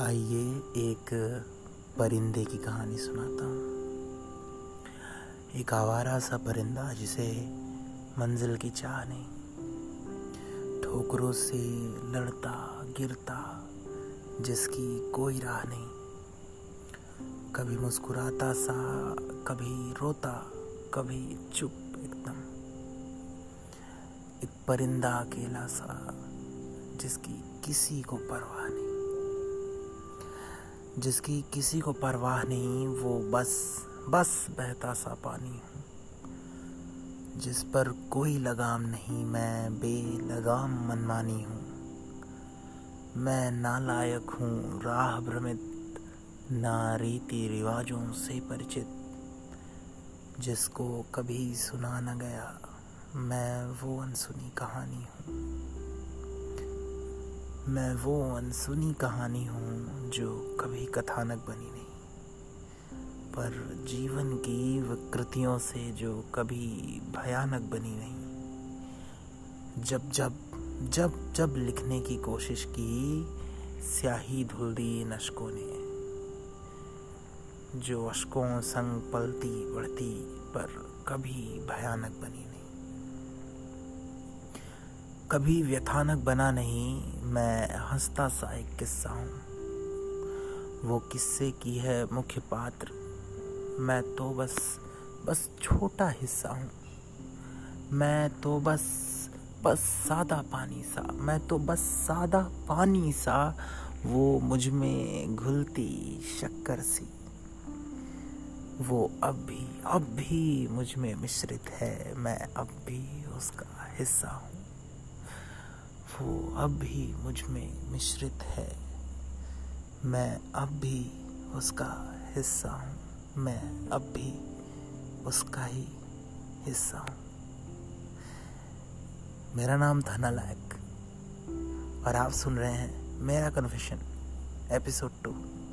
आइए एक परिंदे की कहानी सुनाता हूँ। एक आवारा सा परिंदा जिसे मंजिल की चाह नहीं। ठोकरों से लड़ता, गिरता, जिसकी कोई राह नहीं। कभी मुस्कुराता सा, कभी रोता, कभी चुप एकदम। एक परिंदा अकेला सा, जिसकी किसी को परवाह नहीं। जिसकी किसी को परवाह नहीं, वो बस बस बहता सा पानी हूँ। जिस पर कोई लगाम नहीं, मैं बेलगाम मनमानी हूँ। मैं नालायक हूँ, राह भ्रमित ना रीति रिवाजों से परिचित। जिसको कभी सुना न गया, मैं वो अनसुनी कहानी हूँ। मैं वो अनसुनी कहानी हूँ जो कभी कथानक बनी नहीं। पर जीवन की विकृतियों से जो कभी भयानक बनी नहीं। जब जब जब जब लिखने की कोशिश की, स्याही धुल दी इन अशकों ने। जो अशकों संग पलती बढ़ती, पर कभी भयानक बनी नहीं। कभी व्यथानक बना नहीं मैं हंसता सा एक किस्सा हूँ। वो किस्से की है मुख्य पात्र। मैं तो बस बस छोटा हिस्सा हूँ। मैं तो बस बस सादा पानी सा, मैं तो बस सादा पानी सा, वो मुझमें घुलती शक्कर सी। वो अब भी अब भी मुझमें मिश्रित है, मैं अब भी उसका हिस्सा हूँ। वो अब भी मुझमें मिश्रित है। मैं अब भी उसका हिस्सा हूँ। मैं अब भी उसका ही हिस्सा हूँ। मेरा नाम धना लायक और आप सुन रहे हैं मेरा कन्फेशन, एपिसोड टू।